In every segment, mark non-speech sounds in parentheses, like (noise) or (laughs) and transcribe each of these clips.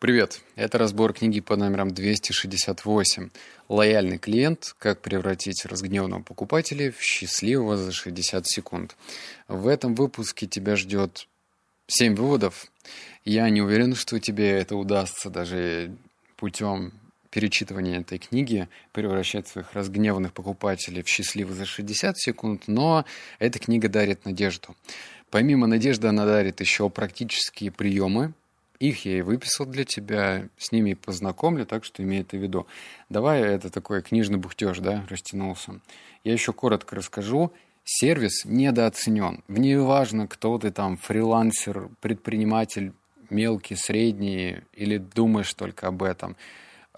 Привет, это разбор книги под номером 268 «Лояльный клиент. Как превратить разгневанного покупателя в счастливого за 60 секунд». В этом выпуске тебя ждет 7 выводов. Я не уверен, что тебе это удастся даже путем перечитывания этой книги превращать своих разгневанных покупателей в счастливых за 60 секунд, но эта книга дарит надежду. Помимо надежды она дарит еще практические приемы, их я и выписал для тебя, с ними познакомлю, так что имей это в виду. Давай это такой книжный бухтеж, да, растянулся. Я еще коротко расскажу. Сервис недооценен. Мне важно, кто ты там, фрилансер, предприниматель, мелкий, средний, или думаешь только об этом.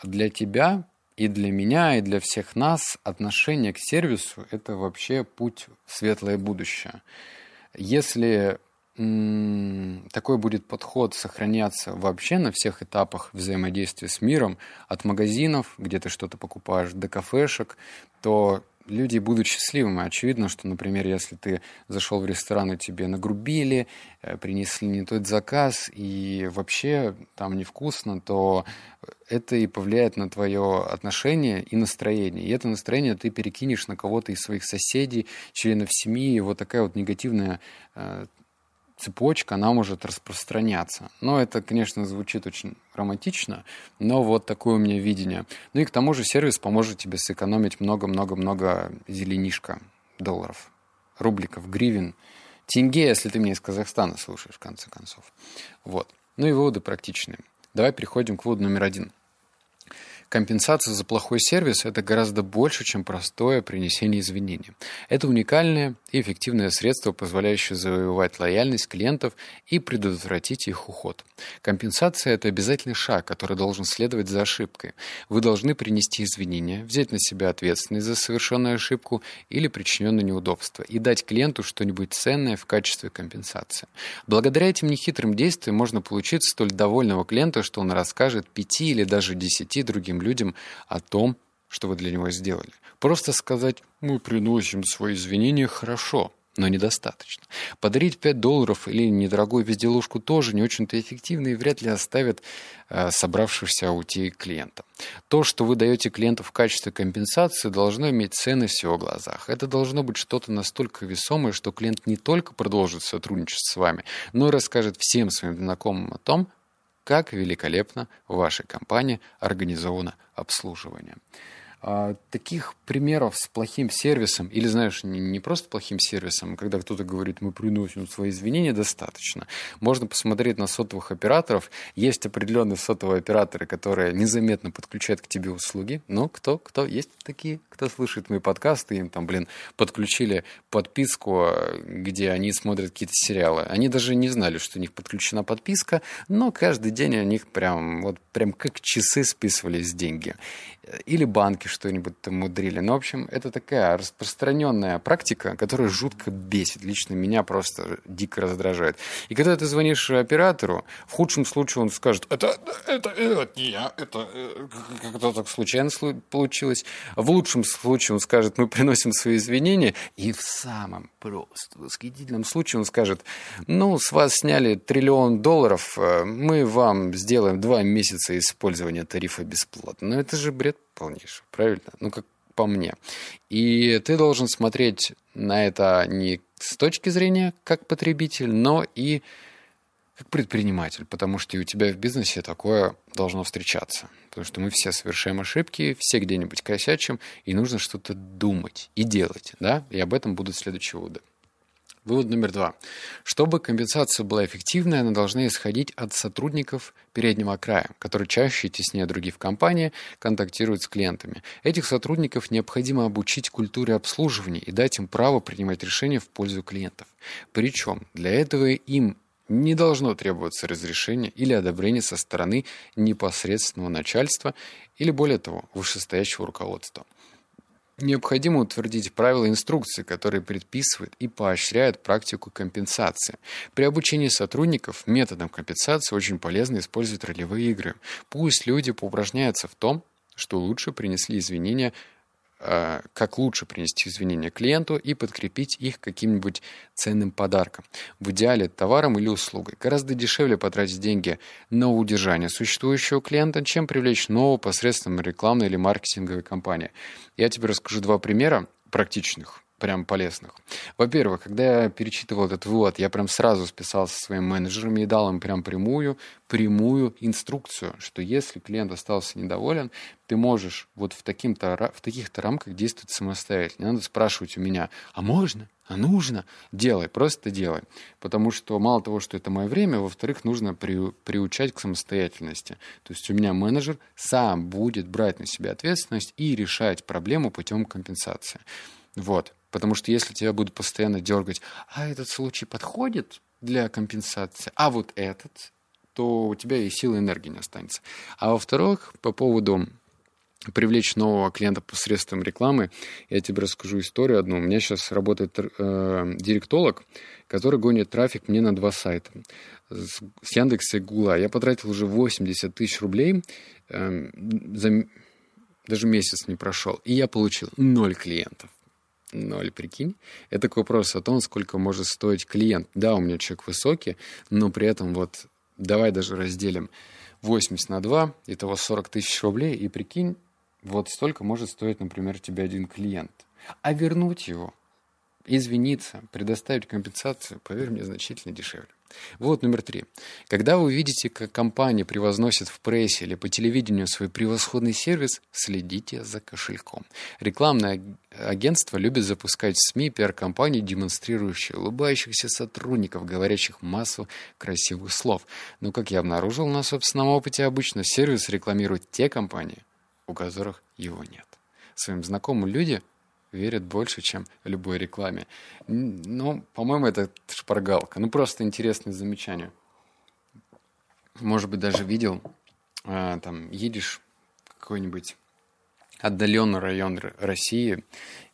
Для тебя и для меня, и для всех нас отношение к сервису – это вообще путь в светлое будущее. Если такой будет подход сохраняться вообще на всех этапах взаимодействия с миром, от магазинов, где ты что-то покупаешь, до кафешек, то люди будут счастливыми. Очевидно, что, например, если ты зашел в ресторан и тебе нагрубили, э, принесли не тот заказ и вообще там невкусно, то это и повлияет на твое отношение и настроение. И это настроение ты перекинешь на кого-то из своих соседей, членов семьи. И вот такая вот негативная э, цепочка, она может распространяться. Но это, конечно, звучит очень романтично, но вот такое у меня видение. Ну и к тому же сервис поможет тебе сэкономить много-много-много зеленишка долларов, рубликов, гривен, тенге, если ты меня из Казахстана слушаешь, в конце концов. Вот. Ну и выводы практичные. Давай переходим к выводу номер один. Компенсация за плохой сервис – это гораздо больше, чем простое принесение извинений. Это уникальное и эффективное средство, позволяющее завоевать лояльность клиентов и предотвратить их уход. Компенсация – это обязательный шаг, который должен следовать за ошибкой. Вы должны принести извинения, взять на себя ответственность за совершенную ошибку или причиненное неудобство и дать клиенту что-нибудь ценное в качестве компенсации. Благодаря этим нехитрым действиям можно получить столь довольного клиента, что он расскажет пяти или даже десяти другим людям о том, что вы для него сделали. Просто сказать «мы приносим свои извинения» хорошо, но недостаточно. Подарить 5 долларов или недорогую безделушку тоже не очень-то эффективно и вряд ли оставит э, собравшихся уйти клиента. То, что вы даете клиенту в качестве компенсации, должно иметь ценность в его глазах. Это должно быть что-то настолько весомое, что клиент не только продолжит сотрудничать с вами, но и расскажет всем своим знакомым о том, как великолепно в вашей компании организовано обслуживание. А, таких примеров с плохим сервисом, или, знаешь, не, не просто плохим сервисом, когда кто-то говорит, мы приносим свои извинения, достаточно. Можно посмотреть на сотовых операторов. Есть определенные сотовые операторы, которые незаметно подключают к тебе услуги. Но кто, кто, есть такие, кто слушает мои подкасты, им там, блин, подключили подписку, где они смотрят какие-то сериалы. Они даже не знали, что у них подключена подписка, но каждый день у них прям, вот прям как часы списывались деньги. Или банки что-нибудь там мудрили. Ну, в общем, это такая распространенная практика, которая жутко бесит. Лично меня просто дико раздражает. И когда ты звонишь оператору, в худшем случае он скажет, это, это, это не я, это э, как-то так случайно получилось. В лучшем случае он скажет, мы приносим свои извинения. И в самом просто восхитительном случае он скажет, ну, с вас сняли триллион долларов, э, мы вам сделаем два месяца использования тарифа бесплатно. Но это же бред полнейший, правильно? Ну, как по мне. И ты должен смотреть на это не с точки зрения как потребитель, но и как предприниматель, потому что и у тебя в бизнесе такое должно встречаться. Потому что мы все совершаем ошибки, все где-нибудь косячим, и нужно что-то думать и делать, да? И об этом будут следующие выводы. Вывод номер два. Чтобы компенсация была эффективной, она должна исходить от сотрудников переднего края, которые чаще и теснее других в компании контактируют с клиентами. Этих сотрудников необходимо обучить культуре обслуживания и дать им право принимать решения в пользу клиентов. Причем для этого им не должно требоваться разрешение или одобрение со стороны непосредственного начальства или, более того, вышестоящего руководства. Необходимо утвердить правила инструкции, которые предписывают и поощряют практику компенсации. При обучении сотрудников методом компенсации очень полезно использовать ролевые игры. Пусть люди поупражняются в том, что лучше принесли извинения как лучше принести извинения клиенту и подкрепить их каким-нибудь ценным подарком. В идеале товаром или услугой. Гораздо дешевле потратить деньги на удержание существующего клиента, чем привлечь нового посредством рекламной или маркетинговой кампании. Я тебе расскажу два примера практичных прям полезных. Во-первых, когда я перечитывал этот вывод, я прям сразу списался со своим менеджером и дал им прям прямую, прямую инструкцию, что если клиент остался недоволен, ты можешь вот в, таким-то, в таких-то рамках действовать самостоятельно. Не надо спрашивать у меня, а можно? А нужно? Делай, просто делай. Потому что мало того, что это мое время, во-вторых, нужно при, приучать к самостоятельности. То есть у меня менеджер сам будет брать на себя ответственность и решать проблему путем компенсации. Вот. Потому что если тебя будут постоянно дергать, а этот случай подходит для компенсации, а вот этот, то у тебя и силы энергии не останется. А во-вторых, по поводу привлечь нового клиента посредством рекламы, я тебе расскажу историю одну. У меня сейчас работает э, директолог, который гонит трафик мне на два сайта. С, с Яндекса и Гугла. Я потратил уже 80 тысяч рублей, э, за, даже месяц не прошел, и я получил ноль клиентов. Ноль, прикинь. Это такой вопрос о том, сколько может стоить клиент. Да, у меня чек высокий, но при этом вот давай даже разделим 80 на 2, итого 40 тысяч рублей, и прикинь, вот столько может стоить, например, тебе один клиент. А вернуть его, извиниться, предоставить компенсацию, поверь мне, значительно дешевле. Вот номер три. Когда вы видите, как компания превозносит в прессе или по телевидению свой превосходный сервис, следите за кошельком. Рекламное агентство любит запускать в СМИ пиар-компании, демонстрирующие улыбающихся сотрудников, говорящих массу красивых слов. Но, как я обнаружил на собственном опыте, обычно сервис рекламируют те компании, у которых его нет. Своим знакомым люди верят больше, чем любой рекламе. Ну, по-моему, это шпаргалка. Ну, просто интересное замечание. Может быть, даже видел, а, там, едешь какой-нибудь отдаленный район России,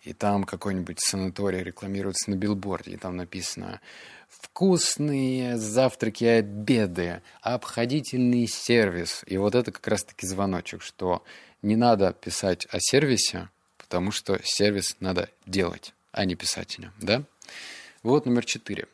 и там какой-нибудь санаторий рекламируется на билборде, и там написано «Вкусные завтраки и обеды, обходительный сервис». И вот это как раз-таки звоночек, что не надо писать о сервисе, потому что сервис надо делать, а не писать о нем, да? Вот номер четыре.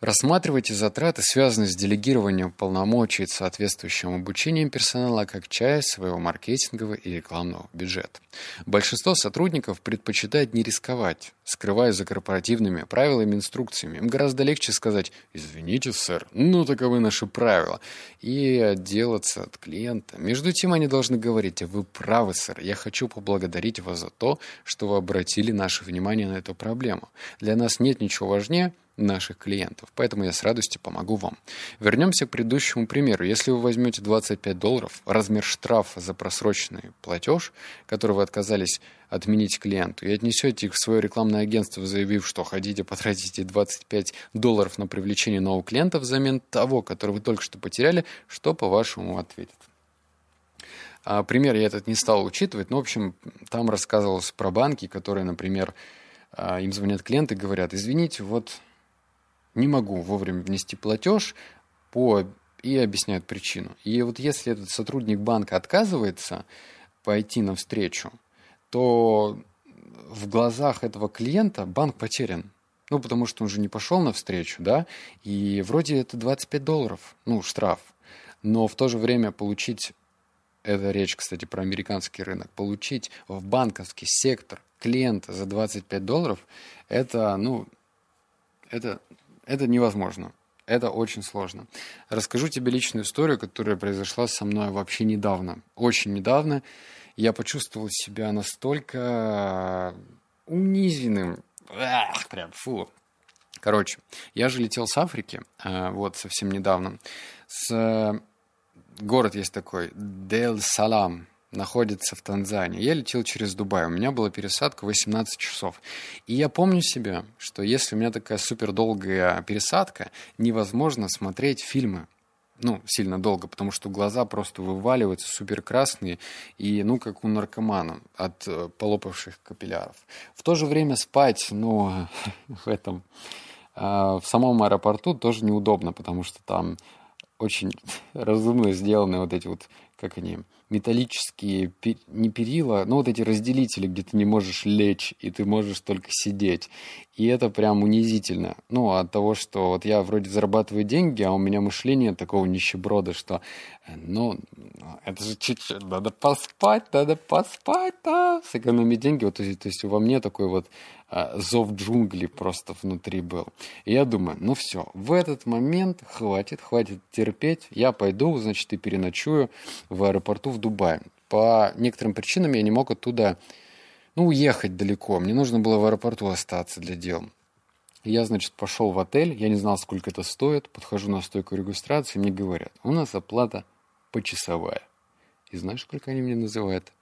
Рассматривайте затраты, связанные с делегированием полномочий и соответствующим обучением персонала, как часть своего маркетингового и рекламного бюджета. Большинство сотрудников предпочитает не рисковать, скрываясь за корпоративными правилами и инструкциями. Им гораздо легче сказать «Извините, сэр, ну таковы наши правила» и отделаться от клиента. Между тем они должны говорить «Вы правы, сэр, я хочу поблагодарить вас за то, что вы обратили наше внимание на эту проблему. Для нас нет ничего важнее, наших клиентов. Поэтому я с радостью помогу вам. Вернемся к предыдущему примеру. Если вы возьмете 25 долларов, размер штрафа за просроченный платеж, который вы отказались отменить клиенту, и отнесете их в свое рекламное агентство, заявив, что хотите потратить 25 долларов на привлечение нового клиента взамен того, который вы только что потеряли, что, по-вашему, ответит? А, пример я этот не стал учитывать, но, в общем, там рассказывалось про банки, которые, например, а, им звонят клиенты и говорят, извините, вот не могу вовремя внести платеж по и объясняют причину. И вот если этот сотрудник банка отказывается пойти навстречу, то в глазах этого клиента банк потерян. Ну, потому что он же не пошел навстречу, да, и вроде это 25 долларов, ну, штраф. Но в то же время получить, это речь, кстати, про американский рынок, получить в банковский сектор клиента за 25 долларов, это, ну, это это невозможно. Это очень сложно. Расскажу тебе личную историю, которая произошла со мной вообще недавно. Очень недавно. Я почувствовал себя настолько унизенным. Ах, прям фу. Короче, я же летел с Африки, э, вот совсем недавно. С... Город есть такой, Дел-Салам находится в Танзании. Я летел через Дубай. У меня была пересадка 18 часов. И я помню себе, что если у меня такая супер долгая пересадка, невозможно смотреть фильмы ну, сильно долго, потому что глаза просто вываливаются супер красные и, ну, как у наркомана от э, полопавших капилляров. В то же время спать, ну, (laughs) в этом, э, в самом аэропорту тоже неудобно, потому что там очень (laughs) разумно сделаны вот эти вот как они, металлические, не перила, но вот эти разделители, где ты не можешь лечь, и ты можешь только сидеть. И это прям унизительно. Ну, от того, что вот я вроде зарабатываю деньги, а у меня мышление такого нищеброда, что, э, ну, это же чуть-чуть, надо поспать, надо поспать, да, сэкономить деньги. Вот, то, есть, то есть во мне такой вот зов джунглей просто внутри был. И я думаю, ну все, в этот момент хватит, хватит терпеть, я пойду, значит, и переночую в аэропорту в Дубае. По некоторым причинам я не мог оттуда, ну, уехать далеко. Мне нужно было в аэропорту остаться для дел. Я, значит, пошел в отель, я не знал, сколько это стоит, подхожу на стойку регистрации, мне говорят, у нас оплата почасовая. И знаешь, сколько они мне называют?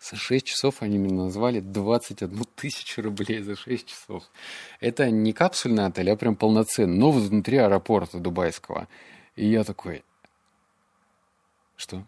За 6 часов они мне назвали 21 тысячу рублей за 6 часов. Это не капсульный отель, а прям полноценный, но внутри аэропорта дубайского. И я такой, что?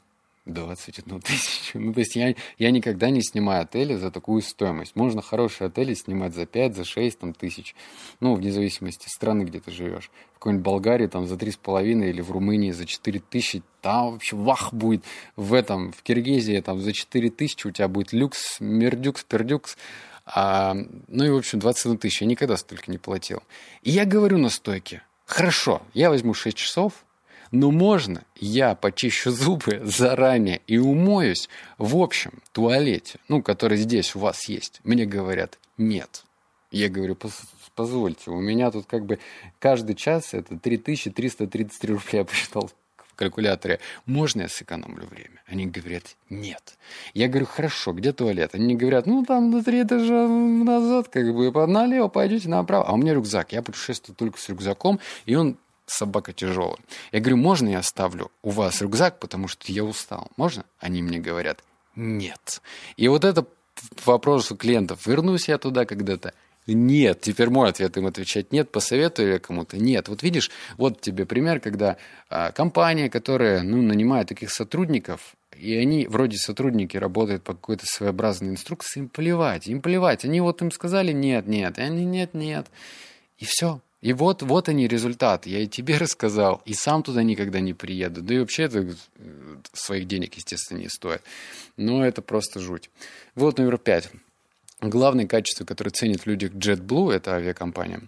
21 (laughs) тысячу. Ну, то есть я, я никогда не снимаю отели за такую стоимость. Можно хорошие отели снимать за 5, за 6 там, тысяч. Ну, вне зависимости страны, где ты живешь. В какой-нибудь Болгарии там за 3,5 или в Румынии за 4 тысячи. Там вообще вах будет. В этом, в Киргизии там за 4 тысячи у тебя будет люкс, мердюкс, пердюкс. А, ну и, в общем, 21 тысяч. Я никогда столько не платил. И я говорю на стойке, хорошо, я возьму 6 часов, но можно я почищу зубы заранее и умоюсь в общем туалете, ну, который здесь у вас есть? Мне говорят, нет. Я говорю, позвольте, у меня тут как бы каждый час это 3333 рубля, я посчитал в калькуляторе. Можно я сэкономлю время? Они говорят, нет. Я говорю, хорошо, где туалет? Они говорят, ну, там на три этажа назад, как бы, налево пойдете направо. А у меня рюкзак, я путешествую только с рюкзаком, и он собака тяжелая. Я говорю, можно я оставлю у вас рюкзак, потому что я устал? Можно? Они мне говорят, нет. И вот это вопрос у клиентов. Вернусь я туда когда-то? Нет. Теперь мой ответ им отвечать нет. Посоветую я кому-то? Нет. Вот видишь, вот тебе пример, когда а, компания, которая ну, нанимает таких сотрудников, и они, вроде сотрудники, работают по какой-то своеобразной инструкции, им плевать, им плевать. Они вот им сказали нет, нет, и они нет, нет. И все, и вот, вот они результаты. Я и тебе (laughs) рассказал, и сам туда никогда не приеду. Да и вообще это э, своих денег, естественно, не стоит. Но это просто жуть. Вот номер пять. Главное качество, которое ценит в людях JetBlue, это авиакомпания,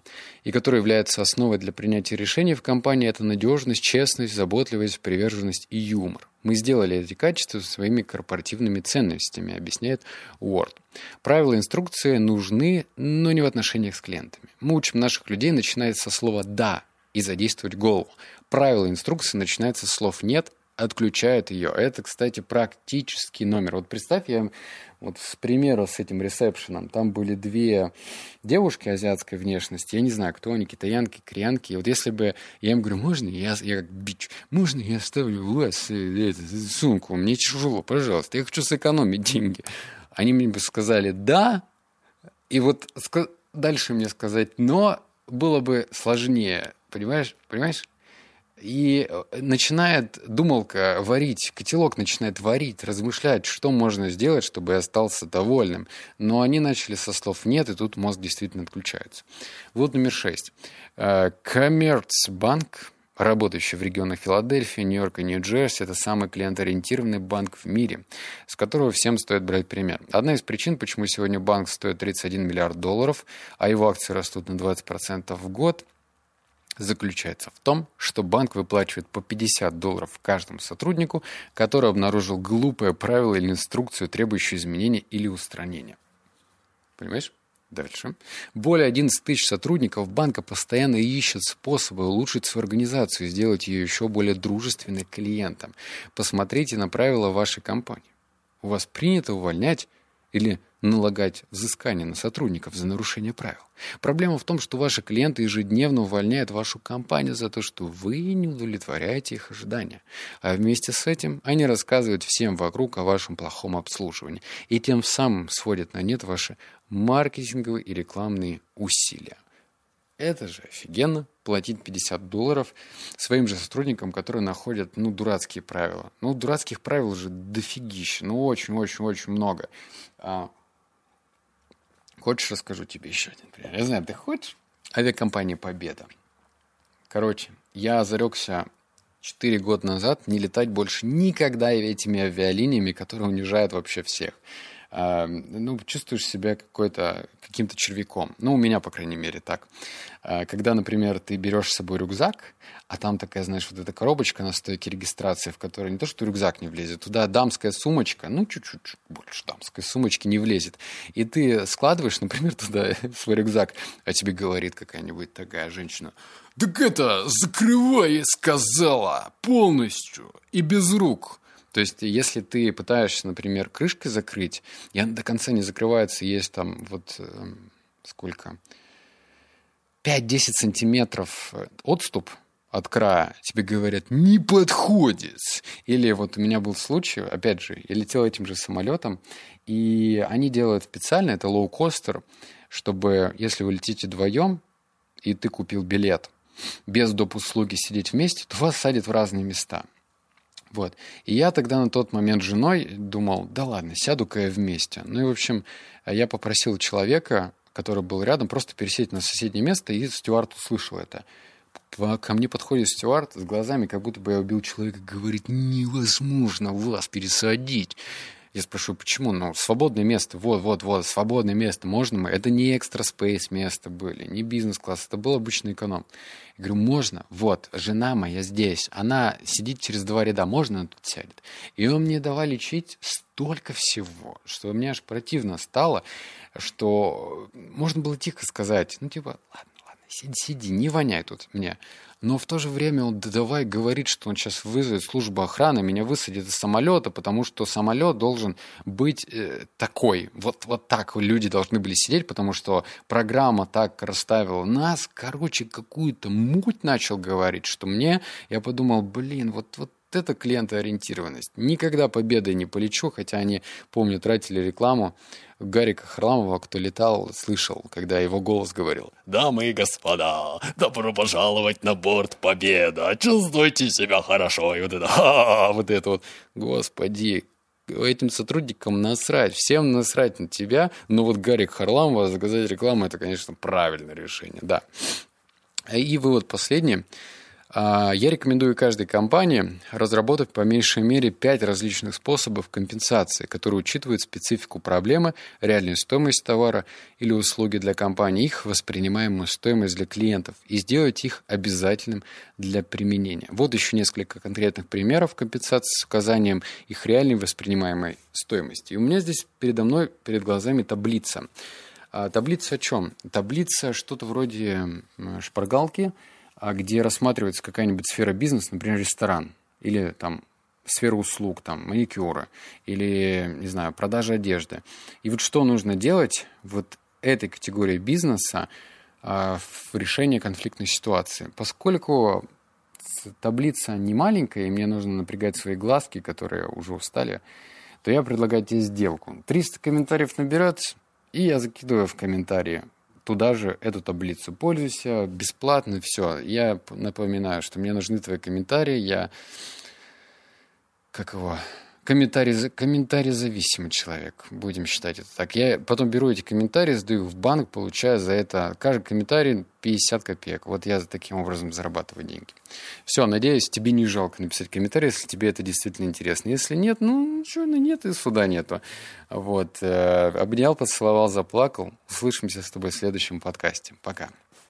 и которое является основой для принятия решений в компании, это надежность, честность, заботливость, приверженность и юмор. Мы сделали эти качества своими корпоративными ценностями, объясняет Уорд. Правила инструкции нужны, но не в отношениях с клиентами. Мы учим наших людей начинать со слова «да» и задействовать голову. Правила инструкции начинаются с слов «нет» отключают ее. Это, кстати, практический номер. Вот представь, я вот с примера с этим ресепшеном. Там были две девушки азиатской внешности. Я не знаю, кто они, китаянки, кореянки. И вот если бы я им говорю, можно я, я как бич, можно я оставлю у вас э, сумку? Мне тяжело, пожалуйста. Я хочу сэкономить деньги. Они мне бы сказали «да», и вот дальше мне сказать «но» было бы сложнее. Понимаешь? Понимаешь? И э, начинает думалка варить, котелок начинает варить, размышлять, что можно сделать, чтобы я остался довольным. Но они начали со слов «нет», и тут мозг действительно отключается. Вот номер шесть. Э, Коммерцбанк, работающий в регионах Филадельфии, Нью-Йорка и Нью-Джерси, это самый клиенториентированный банк в мире, с которого всем стоит брать пример. Одна из причин, почему сегодня банк стоит 31 миллиард долларов, а его акции растут на 20% в год – заключается в том, что банк выплачивает по 50 долларов каждому сотруднику, который обнаружил глупое правило или инструкцию, требующую изменения или устранения. Понимаешь? Дальше. Более 11 тысяч сотрудников банка постоянно ищут способы улучшить свою организацию и сделать ее еще более дружественной клиентам. Посмотрите на правила вашей компании. У вас принято увольнять или налагать взыскание на сотрудников за нарушение правил. Проблема в том, что ваши клиенты ежедневно увольняют вашу компанию за то, что вы не удовлетворяете их ожидания. А вместе с этим они рассказывают всем вокруг о вашем плохом обслуживании и тем самым сводят на нет ваши маркетинговые и рекламные усилия. Это же офигенно, платить 50 долларов своим же сотрудникам, которые находят, ну, дурацкие правила. Ну, дурацких правил же дофигища, ну, очень-очень-очень много. Хочешь, расскажу тебе еще один пример? Я знаю, ты хочешь? Авиакомпания «Победа». Короче, я зарекся четыре года назад не летать больше никогда этими авиалиниями, которые унижают вообще всех. А, ну, чувствуешь себя какой-то, каким-то червяком. Ну, у меня, по крайней мере, так. А, когда, например, ты берешь с собой рюкзак, а там такая, знаешь, вот эта коробочка на стойке регистрации, в которой не то, что рюкзак не влезет, туда дамская сумочка, ну, чуть-чуть больше дамской сумочки не влезет. И ты складываешь, например, (laughs) туда свой рюкзак, а тебе говорит какая-нибудь такая женщина, «Так это, закрывай, сказала, полностью и без рук». То есть, если ты пытаешься, например, крышкой закрыть, и она до конца не закрывается, есть там вот э, сколько? 5-10 сантиметров отступ от края, тебе говорят, не подходит. Или вот у меня был случай, опять же, я летел этим же самолетом, и они делают специально, это лоукостер, чтобы, если вы летите вдвоем, и ты купил билет, без доп. услуги сидеть вместе, то вас садят в разные места. Вот. И я тогда на тот момент с женой думал, да ладно, сяду-ка я вместе. Ну и, в общем, я попросил человека, который был рядом, просто пересесть на соседнее место, и стюард услышал это. Ко мне подходит стюард с глазами, как будто бы я убил человека, говорит, невозможно вас пересадить. Я спрашиваю, почему? Ну, свободное место, вот, вот, вот, свободное место, можно мы? Это не экстра спейс место были, не бизнес-класс, это был обычный эконом. Я говорю, можно, вот, жена моя здесь, она сидит через два ряда, можно она тут сядет? И он мне давал лечить столько всего, что мне аж противно стало, что можно было тихо сказать, ну, типа, ладно, сиди, сиди, не воняй тут мне. Но в то же время он давай говорит, что он сейчас вызовет службу охраны, меня высадит из самолета, потому что самолет должен быть э, такой. Вот, вот так люди должны были сидеть, потому что программа так расставила нас. Короче, какую-то муть начал говорить, что мне, я подумал, блин, вот, вот это клиентоориентированность. Никогда победой не полечу, хотя они, помню, тратили рекламу. Гарика Харламова, кто летал, слышал, когда его голос говорил «Дамы и господа, добро пожаловать на борт Победа! Чувствуйте себя хорошо!» И вот это «Ха!» Вот это вот. Господи, этим сотрудникам насрать, всем насрать на тебя, но вот Гарик Харламова заказать рекламу, это, конечно, правильное решение, да. И вывод последний – я рекомендую каждой компании разработать по меньшей мере 5 различных способов компенсации, которые учитывают специфику проблемы, реальную стоимость товара или услуги для компании, их воспринимаемую стоимость для клиентов и сделать их обязательным для применения. Вот еще несколько конкретных примеров компенсации с указанием их реальной воспринимаемой стоимости. И у меня здесь передо мной, перед глазами таблица. А таблица о чем? Таблица что-то вроде шпаргалки – а где рассматривается какая-нибудь сфера бизнеса, например, ресторан, или там сфера услуг, там, маникюра, или, не знаю, продажа одежды. И вот что нужно делать вот этой категории бизнеса а, в решении конфликтной ситуации. Поскольку таблица не маленькая, и мне нужно напрягать свои глазки, которые уже устали, то я предлагаю тебе сделку. 300 комментариев наберется, и я закидываю в комментарии туда же эту таблицу. Пользуйся бесплатно, все. Я напоминаю, что мне нужны твои комментарии. Я, как его, комментарий, комментарий зависимый человек, будем считать это так. Я потом беру эти комментарии, сдаю в банк, получаю за это каждый комментарий 50 копеек. Вот я таким образом зарабатываю деньги. Все, надеюсь, тебе не жалко написать комментарий, если тебе это действительно интересно. Если нет, ну ничего, ну нет, и суда нету. Вот. Э, обнял, поцеловал, заплакал. Услышимся с тобой в следующем подкасте. Пока.